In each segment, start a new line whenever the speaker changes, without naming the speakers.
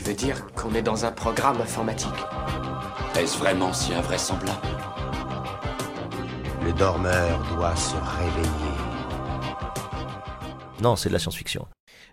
Tu veux dire qu'on est dans un programme informatique
Est-ce vraiment si invraisemblable
Le dormeur doit se réveiller.
Non, c'est de la science-fiction.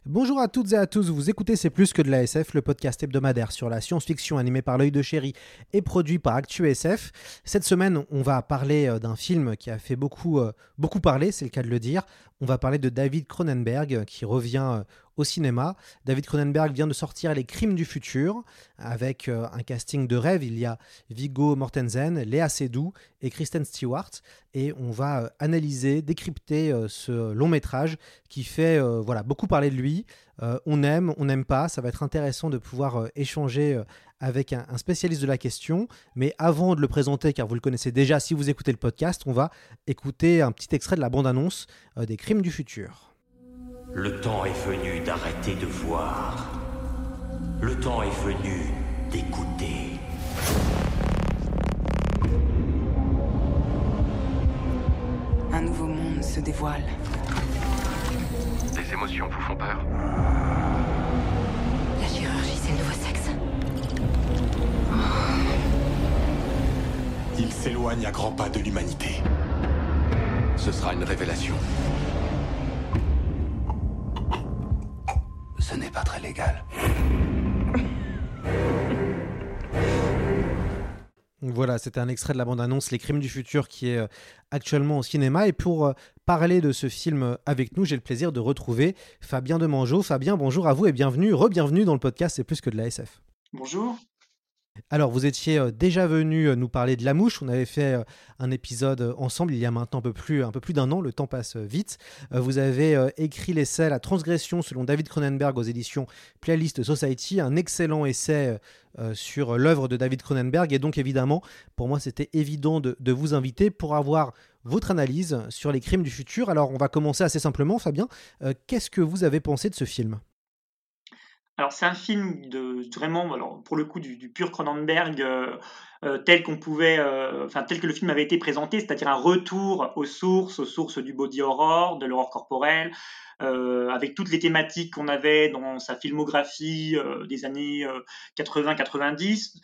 Bonjour à toutes et à tous, vous écoutez C'est plus que de la SF, le podcast hebdomadaire sur la science-fiction animé par l'œil de chéri et produit par ActuSF. Cette semaine, on va parler euh, d'un film qui a fait beaucoup, euh, beaucoup parler, c'est le cas de le dire. On va parler de David Cronenberg qui revient euh, au cinéma. David Cronenberg vient de sortir Les Crimes du futur avec euh, un casting de rêve. Il y a Viggo Mortensen, Léa Seydoux et Kristen Stewart. Et on va euh, analyser, décrypter euh, ce long métrage qui fait beaucoup parler de lui. on aime, on n'aime pas. Ça va être intéressant de pouvoir échanger avec un, un, spécialiste de la question. Mais avant de le présenter, car vous le connaissez déjà si vous écoutez le podcast, on va écouter un petit extrait de la bande-annonce des Crimes du futur.
Le temps est venu d'arrêter de voir. Le temps est venu d'écouter.
Un nouveau monde se dévoile.
Les émotions vous font peur? S'éloigne à grands pas de l'humanité. Ce sera une révélation. ce n'est pas très légal.
Voilà, c'était un extrait de la bande-annonce Les Crimes du Futur qui est euh, actuellement au cinéma. Et pour euh, parler de ce film euh, avec nous, j'ai le plaisir de retrouver Fabien Demangeau. Fabien, bonjour à vous et bienvenue, re-bienvenue dans le podcast C'est plus que de la SF.
Bonjour.
Alors, vous étiez euh, déjà venu euh, nous parler de La Mouche. On avait fait euh, un épisode ensemble il y a maintenant un peu plus, d'un an. Le temps passe vite. Vous avez écrit l'essai La transgression selon David Cronenberg aux éditions Playlist Society, un excellent essai sur l'œuvre de David Cronenberg. Et donc, évidemment, pour moi, c'était évident de, de, vous inviter pour avoir votre analyse sur les crimes du futur. Alors, on va commencer assez simplement, Fabien. Qu'est-ce que vous avez pensé de ce film?
Alors c'est un film de vraiment, alors pour le coup du, pur Cronenberg euh, euh, tel qu'on pouvait, euh, enfin tel que le film avait été présenté, c'est-à-dire un retour aux sources, aux sources du body horror, de l'horreur corporelle, avec toutes les thématiques qu'on avait dans sa filmographie des années 80-90.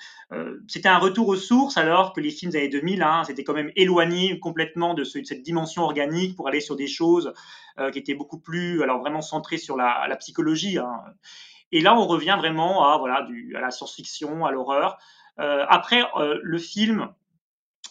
c'était un retour aux sources alors que les films des années 2000, hein, c'était quand même éloigné complètement de, cette dimension organique pour aller sur des choses qui étaient beaucoup plus, alors vraiment centrées sur la, la psychologie. Hein. Et là, on revient vraiment à, voilà, à la science-fiction, à l'horreur. Euh, après, euh, le film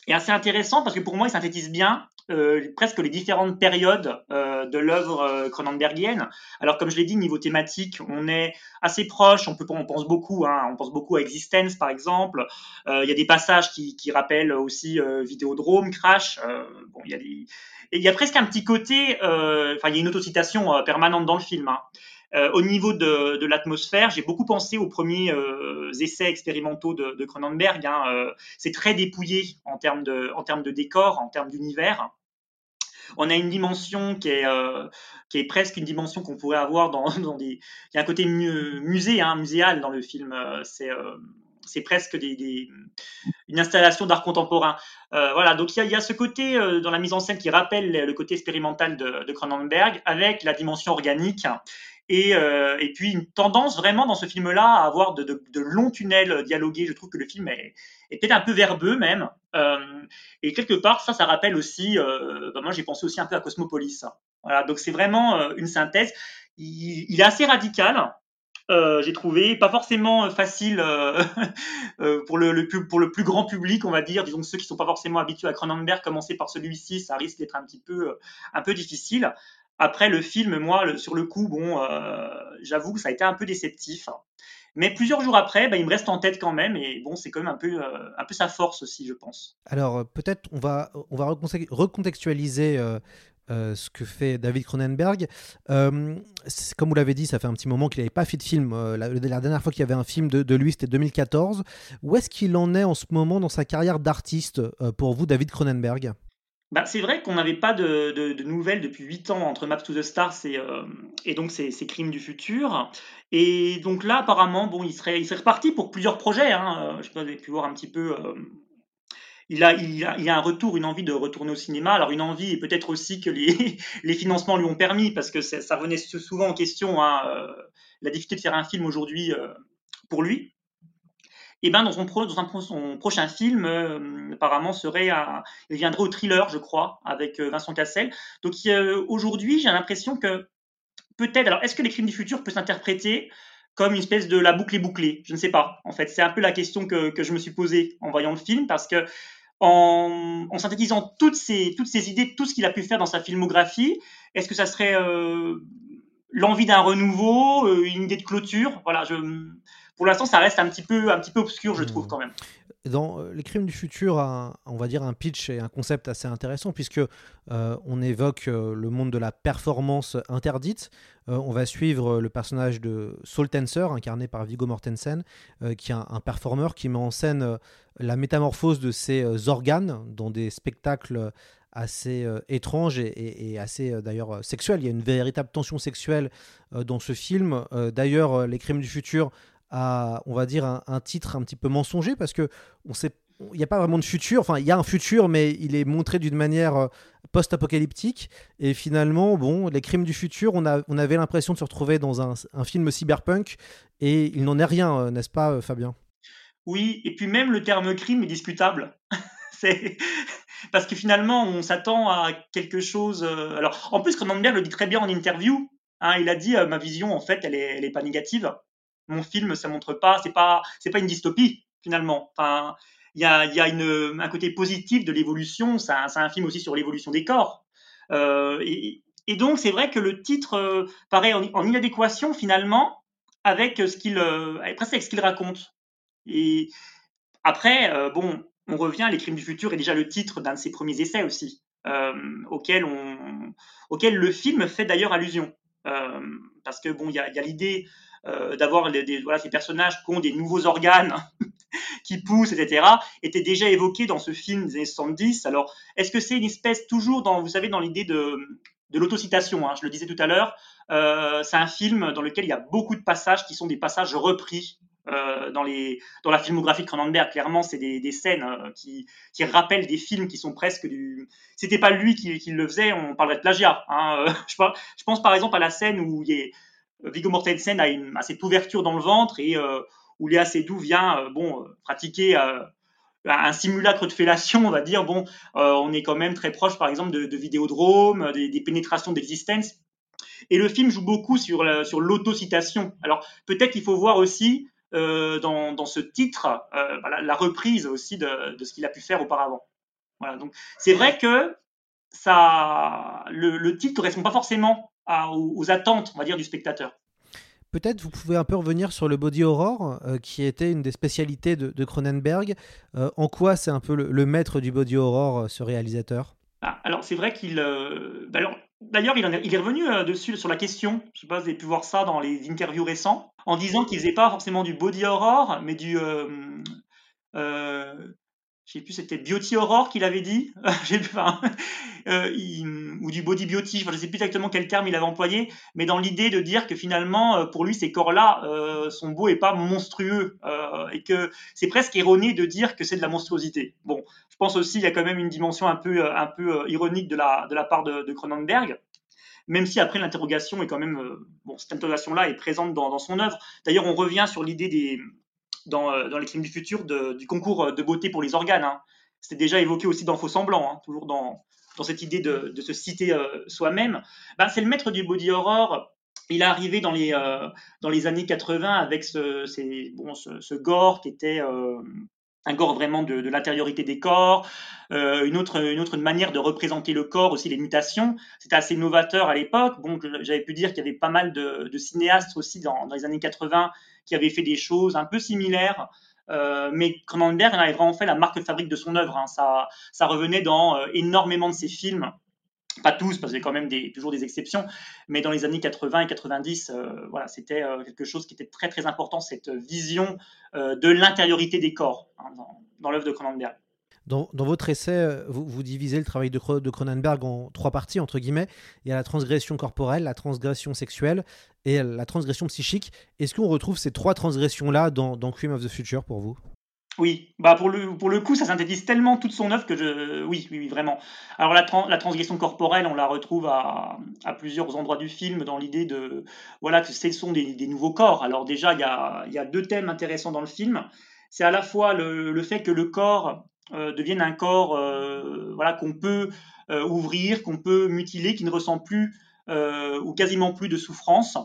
est assez intéressant parce que pour moi, il synthétise bien euh, presque les différentes périodes de l'œuvre cronenbergienne. Alors, comme je l'ai dit, niveau thématique, on est assez proche. On peut, on pense beaucoup, hein, on pense beaucoup à Existence, par exemple. Il y a des passages qui, rappellent aussi Vidéodrome, Crash. bon, il y a presque un petit côté, enfin, il y a une autocitation permanente dans le film. Hein. Euh, au niveau de, l'atmosphère, j'ai beaucoup pensé aux premiers euh, essais expérimentaux de, Cronenberg. Hein, euh, c'est très dépouillé en termes de, décor, en termes d'univers. On a une dimension qui est, presque une dimension qu'on pourrait avoir dans, des. Il y a un côté musée, hein, muséal dans le film. C'est presque une installation d'art contemporain. Voilà, donc il y, a, ce côté dans la mise en scène qui rappelle le côté expérimental de Cronenberg avec la dimension organique et, euh, et, puis une tendance vraiment dans ce film-là à avoir de, longs tunnels dialogués. Je trouve que le film est, peut-être un peu verbeux même. Euh, et quelque part, ça, ça rappelle aussi, euh, bah moi j'ai pensé aussi un peu à Cosmopolis. Donc c'est vraiment une synthèse. Il, est assez radical. J'ai trouvé pas forcément facile pour, le, plus grand public, on va dire. Disons que ceux qui sont pas forcément habitués à Cronenberg, commencer par celui-ci, ça risque d'être un petit peu, un peu difficile. Après, le film, moi, sur le coup, bon, euh, j'avoue que ça a été un peu déceptif. Mais plusieurs jours après, bah, il me reste en tête quand même. Et bon, c'est quand même un peu, euh, un peu sa force aussi, je pense.
Alors, euh, peut-être on va, on va recontextualiser ce que fait David Cronenberg. Comme vous l'avez dit, ça fait un petit moment qu'il n'avait pas fait de film. La, dernière fois qu'il y avait un film de lui, c'était 2014. Où est-ce qu'il en est en ce moment dans sa carrière d'artiste pour vous, David Cronenberg?
Bah, c'est vrai qu'on n'avait pas de, de, nouvelles depuis 8 ans entre Maps to the Stars et, euh, et donc ces, Crimes du futur. Et donc là, apparemment, bon, il serait, il serait reparti pour plusieurs projets. Hein. Je sais pas, vous avez pu voir un petit peu. Euh, il, a, il, a, il a un retour, une envie de retourner au cinéma. Alors une envie et peut-être aussi que les, les financements lui ont permis, parce que ça, revenait souvent en question, hein, euh, la difficulté de faire un film aujourd'hui euh, pour lui et ben dans son, prochain film, euh, apparemment serait il viendrait au thriller, je crois, avec euh, Vincent Cassel. Donc euh, aujourd'hui, j'ai l'impression que peut-être, alors est-ce que les crimes du futur peut s'interpréter comme une espèce de la boucle est bouclée? Je ne sais pas. En fait, c'est un peu la question que, je me suis posée en voyant le film, parce que en, synthétisant toutes ces, toutes ces idées, tout ce qu'il a pu faire dans sa filmographie, est-ce que ça serait l'envie d'un renouveau, une idée de clôture? Voilà, je pour l'instant, ça reste un petit peu, un petit peu obscur, je trouve, quand même.
Dans euh, Les Crimes du Futur, un, on va dire un pitch et un concept assez intéressant, puisque euh, on évoque euh, le monde de la performance interdite. Euh, on va suivre le personnage de Saul Tenser, incarné par Viggo Mortensen, qui est un, un, performeur qui met en scène la métamorphose de ses organes dans des spectacles assez euh, étrange et, et, et assez euh, d'ailleurs sexuel. Il y a une véritable tension sexuelle euh, dans ce film. d'ailleurs, Les Crimes du futur on va dire, un, titre un petit peu mensonger parce que on sait il n'y a pas vraiment de futur, enfin il y a un futur mais il est montré d'une manière post-apocalyptique et finalement bon les crimes du futur on, avait l'impression de se retrouver dans un, film cyberpunk et il n'en est rien n'est-ce pas Fabien?
Oui et puis même le terme crime est discutable parce que finalement, on s'attend à quelque chose. Euh... Alors, en plus, Cronenberg le dit très bien en interview. Hein, il a dit euh, ma vision, en fait, elle est, elle est pas négative. Mon film, ça montre pas, c'est pas, c'est pas une dystopie finalement. Enfin, il y a, y a une, un côté positif de l'évolution. C'est un, film aussi sur l'évolution des corps. Euh, et, donc, c'est vrai que le titre euh, paraît en, inadéquation finalement avec ce qu'il, euh, presque avec ce qu'il raconte. Et après, bon, on revient, Les Crimes du futur est déjà le titre d'un de ses premiers essais aussi, auquel, on, auquel le film fait d'ailleurs allusion. Parce que bon, il y a, y a l'idée euh, d'avoir voilà, ces personnages qui ont des nouveaux organes qui poussent, etc., était déjà évoqué dans ce film des années 70. Alors, est-ce que c'est une espèce toujours dans, vous savez, dans l'idée de, de l'autocitation, hein, je le disais tout à l'heure, euh, c'est un film dans lequel il y a beaucoup de passages qui sont des passages repris euh, dans, les, dans la filmographie de Cronenberg. Clairement, c'est des, scènes qui, qui, rappellent des films qui sont presque du. C'était pas lui qui, le faisait, on parlerait de plagiat. Hein. je, pense, je, pense par exemple à la scène où il est, Viggo Mortensen a, une, a cette ouverture dans le ventre et euh, où Léa Seydoux vient euh, bon, pratiquer un simulacre de fellation, on va dire. Bon, on est quand même très proche, par exemple, de, de Vidéodrome, des, pénétrations d'existence. Et le film joue beaucoup sur, l'autocitation. Alors peut-être qu'il faut voir aussi euh, dans, ce titre euh, voilà, la reprise aussi de, de ce qu'il a pu faire auparavant. Voilà, donc c'est vrai que ça, le, le titre ne correspond pas forcément à, aux, aux, attentes, on va dire, du spectateur.
Peut-être vous pouvez un peu revenir sur le body horror, euh, qui était une des spécialités de, Cronenberg. Euh, en quoi c'est un peu le, le, maître du body horror, ce réalisateur?
Ah, Alors c'est vrai qu'il... Bah, alors, D'ailleurs, il, il, est revenu euh, dessus sur la question. Je ne sais pas si vous avez pu voir ça dans les interviews récents, en disant qu'il faisait pas forcément du body horror, mais du, euh, euh, je sais plus, c'était beauty horror qu'il avait dit, enfin, euh, ou du body beauty, je ne sais plus exactement quel terme il avait employé, mais dans l'idée de dire que finalement, euh, pour lui, ces corps-là euh, sont beaux et pas monstrueux, euh, et que c'est presque erroné de dire que c'est de la monstruosité. Bon, je pense aussi il y a quand même une dimension un peu, un peu ironique de la, de la part de, de Cronenberg même si après l'interrogation est quand même, bon, cette interrogation-là est présente dans, dans son œuvre. D'ailleurs, on revient sur l'idée des, dans, euh, dans les crimes du futur du concours de beauté pour les organes. Hein. C'était déjà évoqué aussi dans Faux Semblant, hein, toujours dans, cette idée de, se citer euh, soi-même. Ben, c'est le maître du body horror. Il est arrivé dans les, euh, années 80 avec ce, gore qui était un gore vraiment de, l'intériorité des corps, euh, une, autre, manière de représenter le corps, aussi les mutations. C'était assez novateur à l'époque. Bon, j'avais pu dire qu'il y avait pas mal de, cinéastes aussi dans, les années 80 qui avaient fait des choses un peu similaires. Euh, mais Cronenberg avait vraiment fait la marque fabrique de son œuvre. Hein. Ça, revenait dans euh, énormément de ses films. pas tous, parce qu'il y a quand même toujours des exceptions, mais dans les années 80 et 90, euh, voilà, c'était quelque chose qui était très très important, cette vision de l'intériorité des corps hein, dans, l'œuvre de Cronenberg.
Dans, votre essai, vous, vous, divisez le travail de, Cronenberg en trois parties, entre guillemets. Il y a la transgression corporelle, la transgression sexuelle et la transgression psychique. Est-ce qu'on retrouve ces trois transgressions-là dans, Crime of the Future pour vous?
Oui, bah pour le, pour le coup, ça synthétise tellement toute son œuvre que je. Oui, oui, vraiment. Alors, la, transgression corporelle, on la retrouve à, à plusieurs endroits du film dans l'idée de. Voilà, que ce sont des, nouveaux corps. Alors, déjà, il y a, y a, deux thèmes intéressants dans le film. C'est à la fois le, fait que le corps euh, devienne un corps euh, voilà, qu'on peut euh, ouvrir, qu'on peut mutiler, qui ne ressent plus ou quasiment plus de souffrance.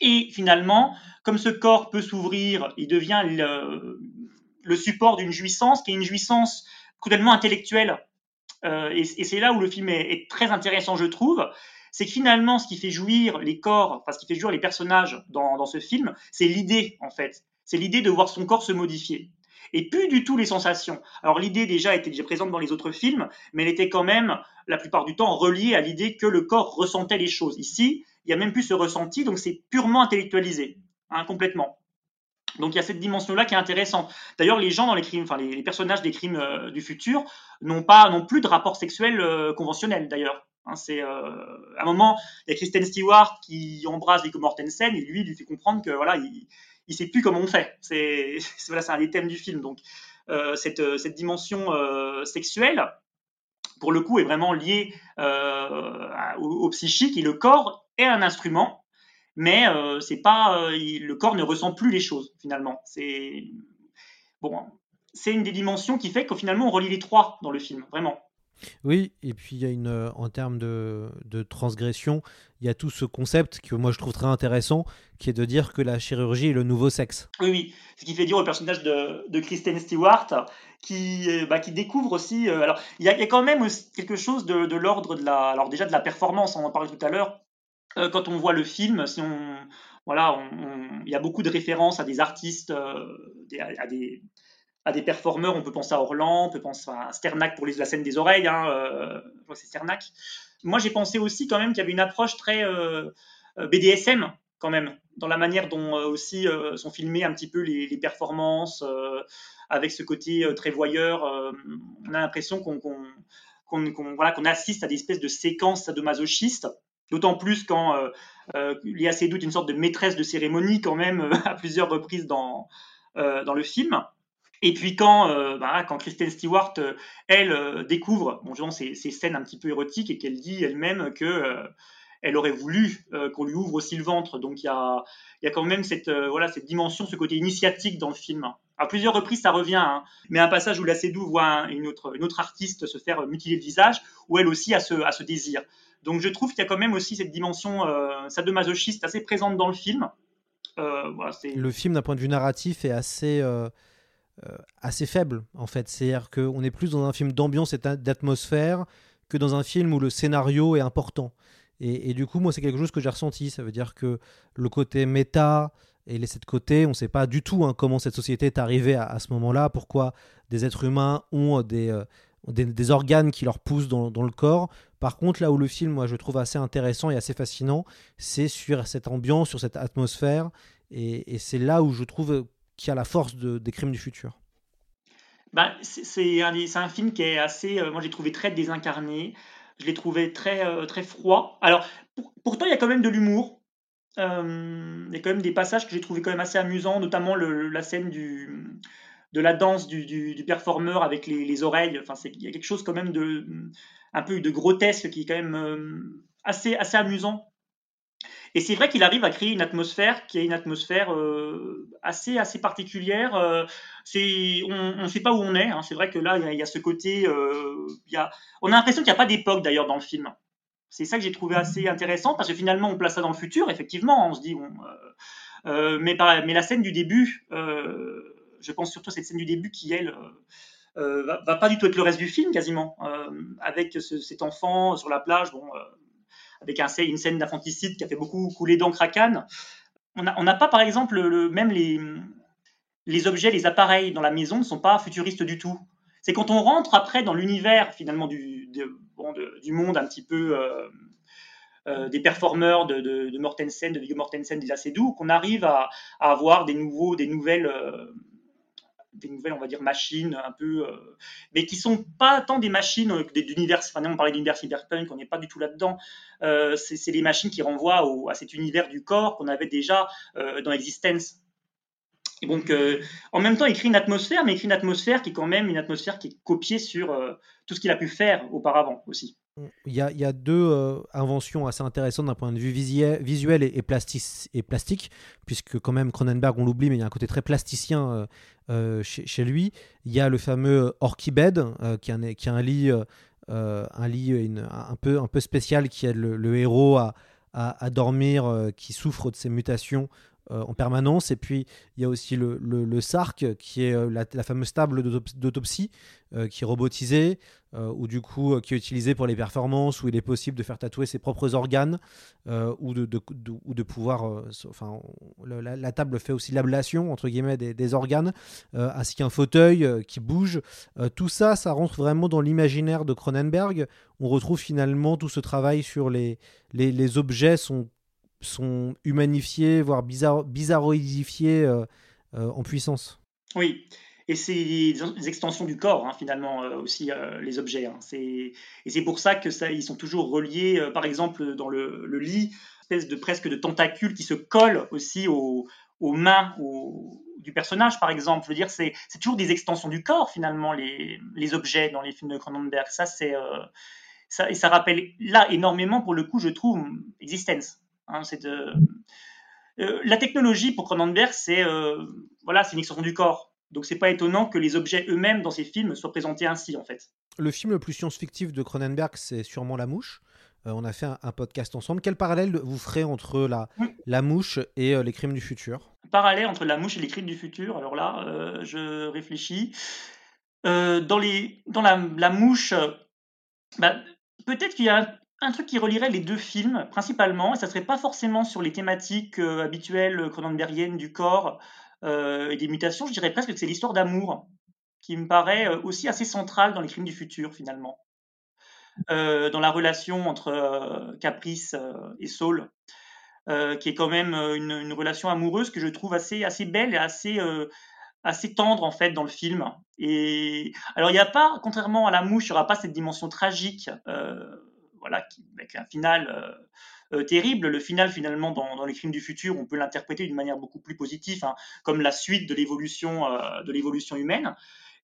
Et finalement, comme ce corps peut s'ouvrir, il devient le, support d'une jouissance qui est une jouissance cruellement intellectuelle. Et, et c'est là où le film est, est, très intéressant, je trouve. C'est que finalement, ce qui fait jouir les corps, enfin, ce qui fait jouir les personnages dans, dans ce film, c'est l'idée, en fait. C'est l'idée de voir son corps se modifier. Et plus du tout les sensations. Alors l'idée déjà était déjà présente dans les autres films, mais elle était quand même, la plupart du temps, reliée à l'idée que le corps ressentait les choses. Ici, il n'y a même plus ce ressenti, donc c'est purement intellectualisé, hein, complètement. Donc il y a cette dimension-là qui est intéressante. D'ailleurs, les gens dans les crimes, enfin les, personnages des crimes euh, du futur n'ont pas non plus de rapport sexuel euh, conventionnel. D'ailleurs, hein, c'est euh, à un moment il y a Kristen Stewart qui embrasse Viggo Mortensen et lui il lui fait comprendre que voilà il, il sait plus comment on fait. C'est voilà c'est un des thèmes du film. Donc euh, cette, cette dimension euh, sexuelle pour le coup est vraiment liée au, psychique et le corps est un instrument mais euh, c'est pas euh, le corps ne ressent plus les choses finalement. C'est bon, c'est une des dimensions qui fait que finalement on relie les trois dans le film, vraiment.
Oui, et puis il y a une, euh, en termes de, de, transgression, il y a tout ce concept que moi je trouve très intéressant, qui est de dire que la chirurgie est le nouveau sexe.
Oui, oui, ce qui fait dire au personnage de, de Kristen Stewart, qui, bah, qui découvre aussi. Euh, alors, il y, a, y, a, quand même quelque chose de, de l'ordre de la, alors déjà de la performance, on en parlait tout à l'heure, euh, quand on voit le film, si on, voilà, il y a beaucoup de références à des artistes, euh, à, des, à des performeurs. On peut penser à Orlan, on peut penser à Sternac pour les, la scène des oreilles. Hein, euh, c'est Sternac. Moi, j'ai pensé aussi quand même qu'il y avait une approche très BDSM quand même dans la manière dont aussi sont filmées un petit peu les, performances, avec ce côté très voyeur. on a l'impression qu'on voilà, qu'on assiste à des espèces de séquences sadomasochistes D'autant plus quand euh, euh, il y a doutes une sorte de maîtresse de cérémonie quand même euh, à plusieurs reprises dans, euh, dans le film. Et puis quand, euh, bah, quand Kristen Stewart, euh, elle, découvre bon, ces, scènes un petit peu érotiques et qu'elle dit elle-même que elle aurait voulu qu'on lui ouvre aussi le ventre. Donc il y a, y a quand même cette, voilà, cette dimension, ce côté initiatique dans le film. À plusieurs reprises, ça revient. Hein. Mais un passage où la Seydoux voit une, autre, une autre artiste se faire mutiler le visage, où elle aussi a ce, a ce désir. Donc je trouve qu'il y a quand même aussi cette dimension euh, sadomasochiste assez présente dans le film. Euh,
le film, d'un point de vue narratif, est assez, euh, euh assez faible, en fait. C'est-à-dire qu'on est plus dans un film d'ambiance et d'atmosphère que dans un film où le scénario est important. Et, et du coup, moi, c'est quelque chose que j'ai ressenti. Ça veut dire que le côté méta est laissé de côté. On ne sait pas du tout hein, comment cette société est arrivée à, ce moment-là, pourquoi des êtres humains ont des des, organes qui leur poussent dans, dans, le corps. Par contre, là où le film, moi, je trouve assez intéressant et assez fascinant, c'est sur cette ambiance, sur cette atmosphère. Et, et c'est là où je trouve qu'il y a la force de, des crimes du futur.
Bah, c'est un, film qui est assez. Euh, moi, j'ai trouvé très désincarné. Je l'ai trouvé très, euh, très froid. Alors, pour, pourtant, il y a quand même de l'humour. Euh, il y a quand même des passages que j'ai trouvé quand même assez amusants, notamment la scène de la danse du, du, performeur avec les, les oreilles. Enfin, il y a quelque chose quand même de un peu de grotesque qui est quand même assez, assez amusant. Et c'est vrai qu'il arrive à créer une atmosphère qui est une atmosphère euh, assez, assez particulière. Euh, on ne sait pas où on est. Hein. C'est vrai que là, il y, y, a ce côté. Euh, y a, on a l'impression qu'il n'y a pas d'époque d'ailleurs dans le film. C'est ça que j'ai trouvé assez intéressant parce que finalement, on place ça dans le futur. Effectivement, on se dit. Bon, mais, par, mais la scène du début je pense surtout à cette scène du début qui, elle, euh, euh, va, va, pas du tout être le reste du film quasiment, euh, avec ce, cet enfant sur la plage, bon, avec un, une scène d'infanticide qui a fait beaucoup couler d'encre à Cannes. On n'a pas, par exemple, le, même les, objets, les appareils dans la maison ne sont pas futuristes du tout. C'est quand on rentre après dans l'univers finalement du, de, monde un petit peu des performeurs de, de, de, Mortensen, de Viggo Mortensen, des Acédou, qu'on arrive à, à, avoir des nouveaux, des nouvelles des nouvelles, on va dire, machines un peu, euh, mais qui sont pas tant des machines euh, d'univers. Enfin, on parlait d'univers cyberpunk, on n'est pas du tout là-dedans. Euh, c'est des machines qui renvoient à cet univers du corps qu'on avait déjà dans l'existence. Et donc, en même temps, il crée une atmosphère, mais il crée une atmosphère qui est quand même une atmosphère qui est copiée sur tout ce qu'il a pu faire auparavant aussi.
Il y, a, deux euh, inventions assez intéressantes d'un point de vue visuel et, plastique, puisque quand même Cronenberg, on l'oublie, mais il y a un côté très plasticien euh, euh, chez, lui. Il y a le fameux Orchibed, qui, est un, qui est un lit, un, peu, spécial, qui aide le, héros à, à dormir, qui souffre de ses mutations en permanence. Et puis, il y a aussi le, SARC, qui est la, la fameuse table d'autopsie, qui est robotisée, euh, ou du coup euh, qui est utilisé pour les performances, où il est possible de faire tatouer ses propres organes, euh, ou, de, ou de pouvoir, enfin, la, table fait aussi l'ablation entre guillemets des, organes, ainsi qu'un fauteuil qui bouge. tout ça, ça rentre vraiment dans l'imaginaire de Cronenberg. On retrouve finalement tout ce travail sur les, les, les objets sont sont humanifiés, voire bizarro bizarroïdifiés en puissance.
Oui, et c'est des extensions du corps, hein, finalement, euh, aussi, euh, les objets. Hein. Et c'est pour ça que ça, ils sont toujours reliés, euh, par exemple, dans le, lit, une espèce de presque de tentacules qui se collent aussi aux, mains du personnage, par exemple. Je dire, c'est toujours des extensions du corps, finalement, les, les, objets dans les films de Cronenberg. Ça, c'est. ça, et ça rappelle là énormément, pour le coup, je trouve, Existence. Hein, la technologie pour Cronenberg, c'est voilà, c'est une extension du corps. Donc c'est pas étonnant que les objets eux-mêmes dans ces films soient présentés ainsi en fait.
Le film le plus science-fictif de Cronenberg, c'est sûrement La Mouche. Euh, on a fait un, podcast ensemble. Quel parallèle vous ferez entre la, la mouche et euh, les crimes du futur?
Parallèle entre la mouche et les crimes du futur. Alors là, euh, je réfléchis. dans, les, dans la, la mouche, bah, peut-être qu'il y a un, truc qui relierait les deux films, principalement, et ça serait pas forcément sur les thématiques habituelles cronenbergiennes du corps, euh, et des mutations, je dirais presque que c'est l'histoire d'amour qui me paraît euh, aussi assez centrale dans les crimes du futur finalement. Euh, dans la relation entre Caprice et Saul, qui est quand même une, relation amoureuse que je trouve assez, assez belle et assez, assez tendre en fait dans le film. Et alors il n'y a pas, contrairement à la mouche, il n'y aura pas cette dimension tragique, voilà, avec un final euh, terrible. Le final, finalement, dans, les crimes du futur, on peut l'interpréter d'une manière beaucoup plus positive, hein, comme la suite de l'évolution euh, de l'évolution humaine.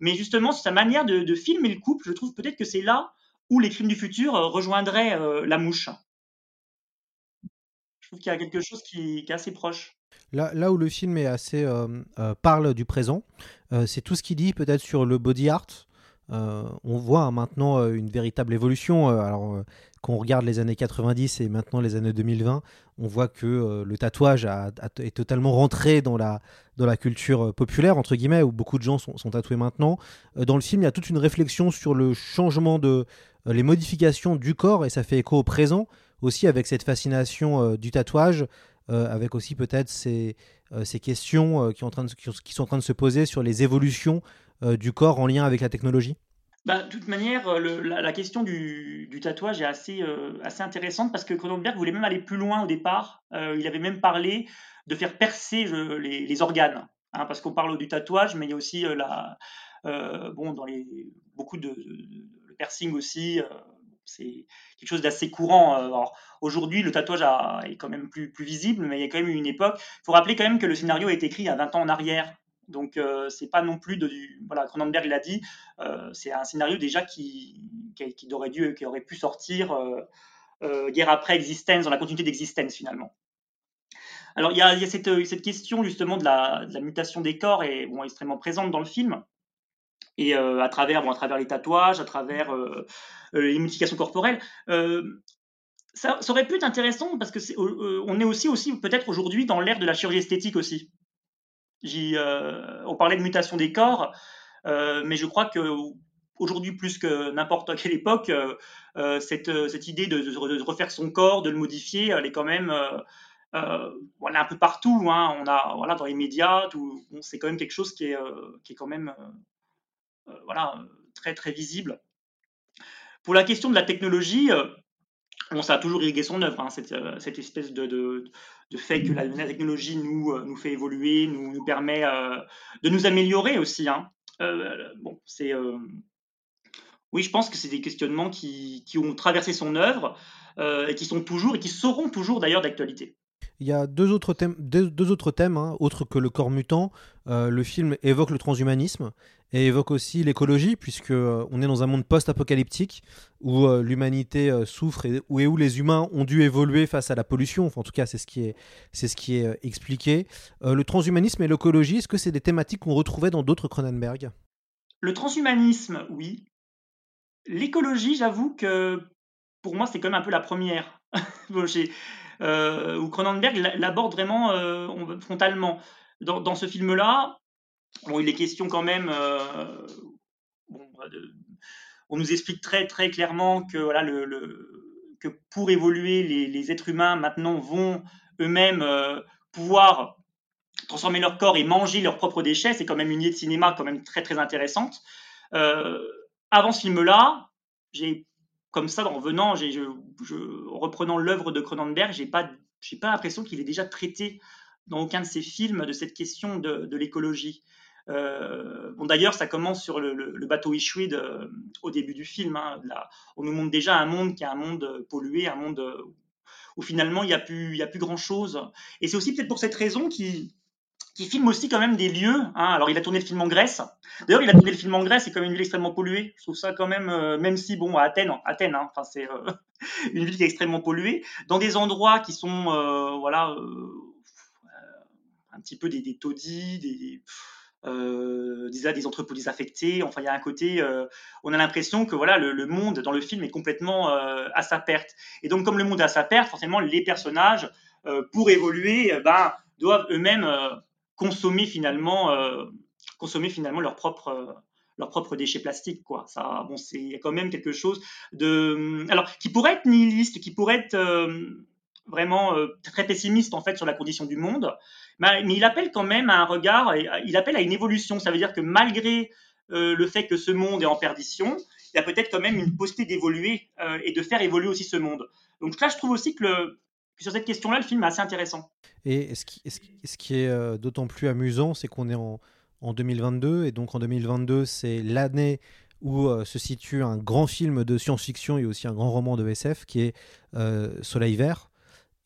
Mais justement, sa manière de, filmer le couple, je trouve peut-être que c'est là où les crimes du futur euh, rejoindraient la mouche. Je trouve qu'il y a quelque chose qui, est assez proche.
Là, où le film est assez parle du présent, c'est tout ce qu'il dit peut-être sur le body art, euh, on voit maintenant euh, une véritable évolution. Euh, alors, quand on regarde les années 90 et maintenant les années 2020, on voit que le tatouage est totalement rentré dans la, dans la culture populaire, entre guillemets, où beaucoup de gens sont, tatoués maintenant. dans le film, il y a toute une réflexion sur le changement de. les modifications du corps, et ça fait écho au présent, aussi avec cette fascination du tatouage, avec aussi peut-être ces, questions qui, sont en train de se poser sur les évolutions euh, du corps en lien avec la technologie
bah, de toute manière, euh, la, question du, tatouage est assez, euh, intéressante parce que Cronenberg voulait même aller plus loin au départ. il avait même parlé de faire percer les, organes. Hein, parce qu'on parle du tatouage, mais il y a aussi bon, dans les, beaucoup de, le piercing aussi. C'est quelque chose d'assez courant. Aujourd'hui, le tatouage est quand même plus, visible, mais il y a quand même eu une époque. Il faut rappeler quand même que le scénario a été écrit il y a 20 ans en arrière. Donc, euh, c'est pas non plus de, du, voilà, Cronenberg l'a dit, euh, c'est un scénario déjà qui, aurait dû, qui aurait pu sortir euh, guerre après Existence, dans la continuité d'Existence finalement. Alors, il y a, cette, question justement de la, mutation des corps est extrêmement présente dans le film. Et à travers, bon, à travers les tatouages, à travers les modifications corporelles, ça, ça, aurait pu être intéressant parce que est, on est aussi, aussi peut-être aujourd'hui dans l'ère de la chirurgie esthétique aussi. Euh, on parlait de mutation des corps, euh, mais je crois que aujourd'hui plus que n'importe quelle époque, euh, cette, idée de, refaire son corps, de le modifier, elle est quand même voilà, un peu partout. Hein. On a voilà, dans les médias, c'est quand même quelque chose qui est, qui est quand même voilà, très très visible. pour la question de la technologie, bon, ça a toujours irrigué son œuvre, hein, cette, espèce de, fait que la, technologie nous, fait évoluer, nous, nous permet de nous améliorer aussi. Hein. bon, c'est oui, je pense que c'est des questionnements qui, qui, ont traversé son œuvre et qui sont toujours et qui seront toujours d'ailleurs d'actualité.
Il y a deux autres thèmes, hein, autres que le corps mutant. Euh, le film évoque le transhumanisme et évoque aussi l'écologie, puisque euh, on est dans un monde post-apocalyptique où euh, l'humanité souffre et où, les humains ont dû évoluer face à la pollution. En tout cas, c'est ce qui est, c'est ce qui est expliqué. le transhumanisme et l'écologie, est-ce que c'est des thématiques qu'on retrouvait dans d'autres Cronenberg?
Le transhumanisme, oui. L'écologie, j'avoue que pour moi, c'est quand même un peu la première. euh, où Cronenberg l'aborde vraiment euh, frontalement. Dans, ce film-là, bon, il est question quand même. Euh, on nous explique très très clairement que voilà que pour évoluer, les, êtres humains maintenant vont eux-mêmes euh, pouvoir transformer leur corps et manger leurs propres déchets. C'est quand même une idée de cinéma quand même très très intéressante. avant ce film-là, j'ai comme ça, en venant, je, en reprenant l'œuvre de Cronenberg, j'ai pas, pas l'impression qu'il ait déjà traité dans aucun de ses films de cette question de, l'écologie. Euh, bon, d'ailleurs, ça commence sur le, bateau Ishwid au début du film. Hein, là, on nous montre déjà un monde qui est un monde pollué, un monde où finalement il n'y a plus, a plus grand chose. Et c'est aussi peut-être pour cette raison qu'il qui filme aussi quand même des lieux. Hein. Alors, il a tourné le film en Grèce. D'ailleurs, il a tourné le film en Grèce, c'est quand même une ville extrêmement polluée. Je trouve ça quand même, euh, même si, bon, à Athènes, Athènes hein, enfin, c'est euh, une ville qui est extrêmement polluée, dans des endroits qui sont, euh, voilà, un petit peu des, taudis, des, des, des, entrepôts désaffectés. Enfin, il y a un côté, on a l'impression que voilà, le, monde dans le film est complètement à sa perte. Et donc, comme le monde à sa perte, forcément, les personnages, pour évoluer, ben, doivent eux-mêmes consommer finalement, euh, consommer finalement leurs propres euh, leurs propres déchets plastiques quoi. Ça bon c'est quand même quelque chose de alors qui pourrait être nihiliste qui pourrait être euh, vraiment très pessimiste en fait sur la condition du monde mais, il appelle quand même à un regard il appelle à une évolution. Ça veut dire que malgré le fait que ce monde est en perdition il y a peut-être quand même une possibilité d'évoluer et de faire évoluer aussi ce monde. Donc là je trouve aussi que le, sur cette question-là, le film est assez intéressant.
Et ce qui, est euh, d'autant plus amusant, c'est qu'on est en, en, 2022, et donc en 2022, c'est l'année où euh, se situe un grand film de science-fiction et aussi un grand roman de SF qui est euh, Soleil Vert.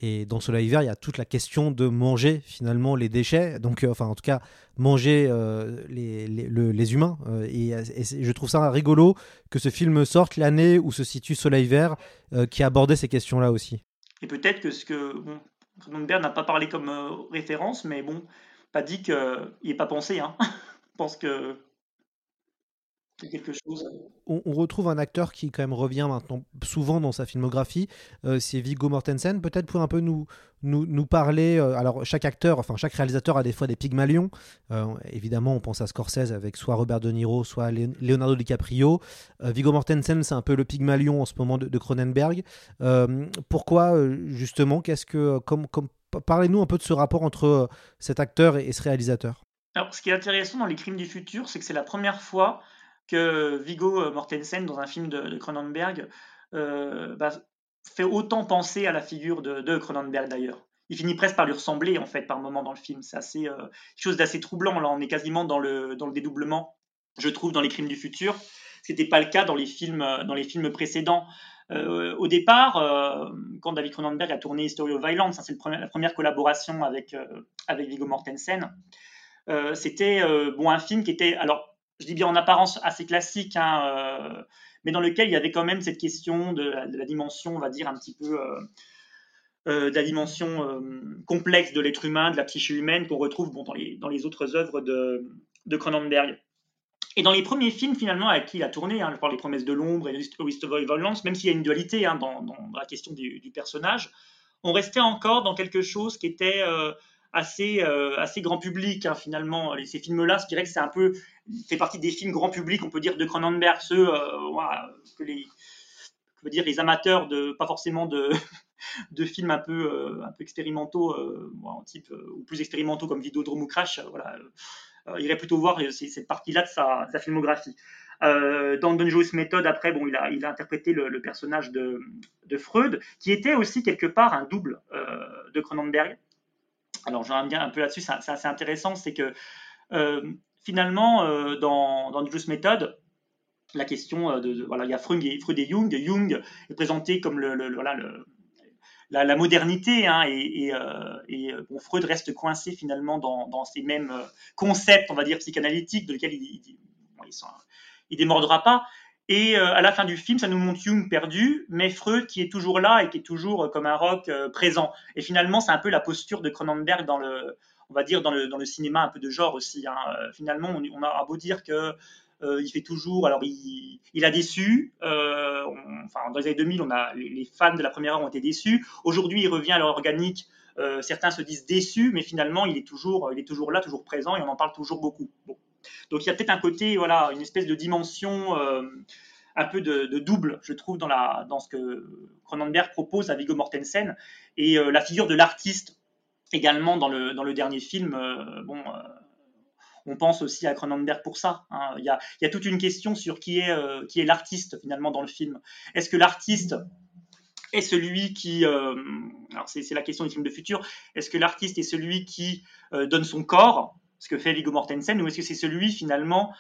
Et dans Soleil Vert, il y a toute la question de manger finalement les déchets, donc enfin en tout cas manger les, humains. Et, et, je trouve ça rigolo que ce film sorte l'année où se situe Soleil Vert, qui abordait ces questions-là aussi.
Et peut-être que ce que. Bon, Cronenberg n'a pas parlé comme euh, référence, mais bon, pas dit qu'il n'est pas pensé. Hein. Je pense que quelque chose.
On, retrouve un acteur qui quand même revient maintenant souvent dans sa filmographie, euh, c'est Viggo Mortensen. Peut-être pour un peu nous, nous, nous parler. Euh, alors chaque acteur, enfin chaque réalisateur a des fois des pygmalions. Euh, évidemment, on pense à Scorsese avec soit Robert De Niro, soit Leonardo DiCaprio. Viggo Mortensen, c'est un peu le pygmalion en ce moment de, Cronenberg. pourquoi justement Qu'est-ce que comme, comme Parlez-nous un peu de ce rapport entre cet acteur et, et ce réalisateur.
Alors, ce qui est intéressant dans Les Crimes du futur, c'est que c'est la première fois que Viggo Mortensen, dans un film de, Cronenberg, euh, bah, fait autant penser à la figure de, Cronenberg d'ailleurs. Il finit presque par lui ressembler en fait par moment dans le film. C'est assez euh, chose d'assez troublant. Là, on est quasiment dans le, dans le dédoublement, je trouve, dans les crimes du futur. Ce n'était pas le cas dans les films, euh, dans les films précédents. au départ, quand David Cronenberg a tourné History of Violence, hein, c'est la première collaboration avec, avec Viggo Mortensen, c'était bon, un film qui était. Alors, je dis bien en apparence assez classique, hein, euh, mais dans lequel il y avait quand même cette question de la, dimension, on va dire, un petit peu euh, euh, de la dimension complexe de l'être humain, de la psyché humaine qu'on retrouve bon, dans, les, autres œuvres de, Cronenberg. Et dans les premiers films, finalement, avec qui il a tourné, hein, je parle Les Promesses de l'Ombre et List of Violence, même s'il y a une dualité hein, dans, la question du, personnage, on restait encore dans quelque chose qui était assez grand public hein, finalement. ces films-là, je dirais que c'est un peu fait partie des films grand public, on peut dire de Cronenberg, ceux euh, que les que dire les amateurs de pas forcément de, de films un peu euh, un peu expérimentaux, type ou plus expérimentaux comme Vidéodrome ou Crash, voilà. irait plutôt voir cette partie-là de sa, filmographie. dans Dangerous Method, après, bon, il a, il a interprété le, personnage de, de, Freud, qui était aussi quelque part un double de Cronenberg. Alors, j'en bien un peu là-dessus, c'est assez intéressant, c'est que finalement, dans, dans Dangerous Method, la question de, voilà, il y a Freud et, et Jung. Jung est présenté comme le, voilà, la, modernité hein, et, euh, euh, bon, Freud reste coincé finalement dans, ces mêmes euh, concepts, on va dire psychanalytiques, de lesquels il, il, démordra pas. Et à la fin du film, ça nous montre Jung perdu, mais Freud qui est toujours là et qui est toujours comme un rock présent. Et finalement, c'est un peu la posture de Cronenberg dans le, on va dire dans le, cinéma un peu de genre aussi. Hein. Finalement, on, a beau dire que euh, il fait toujours. Alors, il, a déçu. Euh, enfin, dans les années 2000, on a, les, fans de la première heure ont été déçus. Aujourd'hui, il revient à l'organique. Euh, certains se disent déçus, mais finalement, il est toujours, il est toujours là, toujours présent, et on en parle toujours beaucoup. Donc, il y a peut-être un côté, voilà, une espèce de dimension un peu de, double, je trouve, dans, ce que Cronenberg propose à Viggo Mortensen. Et la figure de l'artiste également dans le, dans le dernier film, bon, on pense aussi à Cronenberg pour ça. Hein. Il, y a, toute une question sur qui est, euh, qui est l'artiste finalement dans le film. Est-ce que l'artiste est celui qui, euh, alors c'est, la question du film de futur, est-ce que l'artiste est celui qui euh, donne son corps, ce que fait Viggo Mortensen, ou est-ce que c'est celui finalement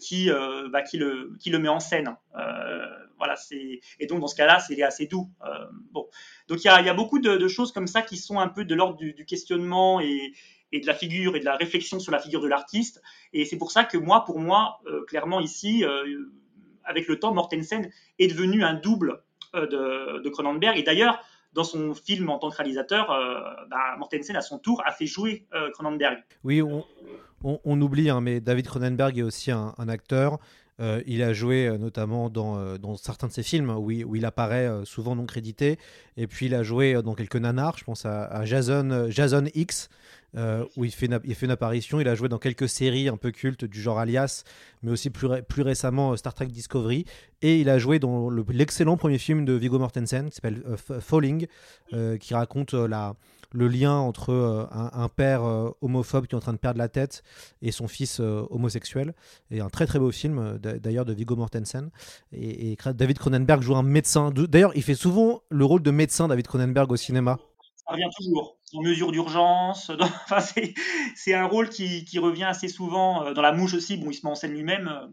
qui, bah, qui, le, qui le met en scène voilà, c'est et donc dans ce cas-là, c'est assez doux. bon, donc il y a, beaucoup de, choses comme ça qui sont un peu de l'ordre du, questionnement et, de la figure et de la réflexion sur la figure de l'artiste. Et c'est pour ça que moi, pour moi, euh, clairement ici, euh, avec le temps, Mortensen est devenu un double euh, de, Cronenberg. Et d'ailleurs, dans son film en tant que réalisateur, bah, Mortensen, à son tour, a fait jouer Cronenberg.
Oui, on, oublie, hein, mais David Cronenberg est aussi un, acteur. il a joué notamment dans, certains de ses films où il, où il apparaît souvent non crédité. Et puis il a joué dans quelques nanars. Je pense à, à Jason, Jason X, euh, où il fait, une, apparition. Il a joué dans quelques séries un peu cultes du genre Alias, mais aussi plus, récemment euh, Star Trek Discovery. Et il a joué dans l'excellent premier film de Viggo Mortensen qui s'appelle euh, Falling, qui raconte le lien entre un, père homophobe qui est en train de perdre la tête et son fils homosexuel. Et un très très beau film d'ailleurs de Viggo Mortensen. Et, et, David Cronenberg joue un médecin. D'ailleurs, il fait souvent le rôle de médecin, David Cronenberg, au cinéma.
Revient toujours en mesure d'urgence. Enfin, c'est un rôle qui, qui, revient assez souvent. Euh, dans La Mouche aussi, bon, il se met en scène lui-même. Euh,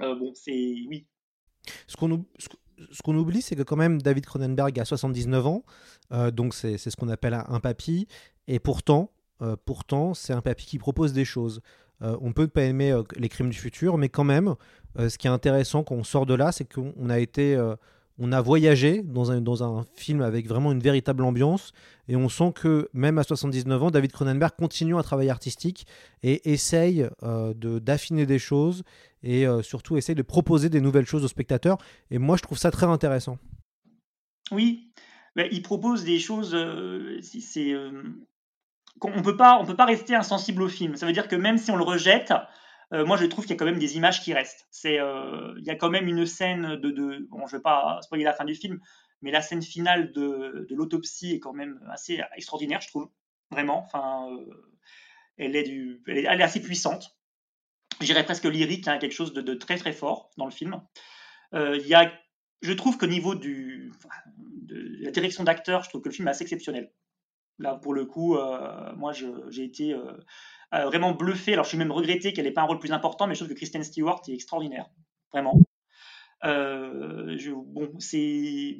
euh, bon, c'est. Oui.
Ce qu'on ce qu'on oublie, c'est que quand même David Cronenberg a 79 ans, donc c'est ce qu'on appelle un, papy, et pourtant, pourtant c'est un papy qui propose des choses. on peut ne pas aimer les crimes du futur, mais quand même, ce qui est intéressant quand on sort de là, c'est qu'on a été on a voyagé dans un, dans un film avec vraiment une véritable ambiance et on sent que même à 79 ans, David Cronenberg continue un travail artistique et essaye euh, de d'affiner des choses et euh, surtout essaye de proposer des nouvelles choses aux spectateurs. Et moi, je trouve ça très intéressant.
Oui, il propose des choses. Euh, c'est pas, on peut pas rester insensible au film. Ça veut dire que même si on le rejette, euh, moi je trouve qu'il y a quand même des images qui restent. C'est, euh, il y a quand même une scène de, bon, je vais pas spoiler la fin du film, mais la scène finale de, l'autopsie est quand même assez extraordinaire, je trouve, vraiment. Enfin, euh, elle est assez puissante. J'irais presque lyrique, hein, quelque chose de, très très fort dans le film. Il y a, je trouve qu'au niveau de la direction d'acteur, je trouve que le film est assez exceptionnel. Là, pour le coup, moi, j'ai été euh, vraiment bluffé. Alors, je suis même regretté qu'elle n'ait pas un rôle plus important, mais je trouve que Kristen Stewart est extraordinaire, vraiment. Euh, bon, c'est,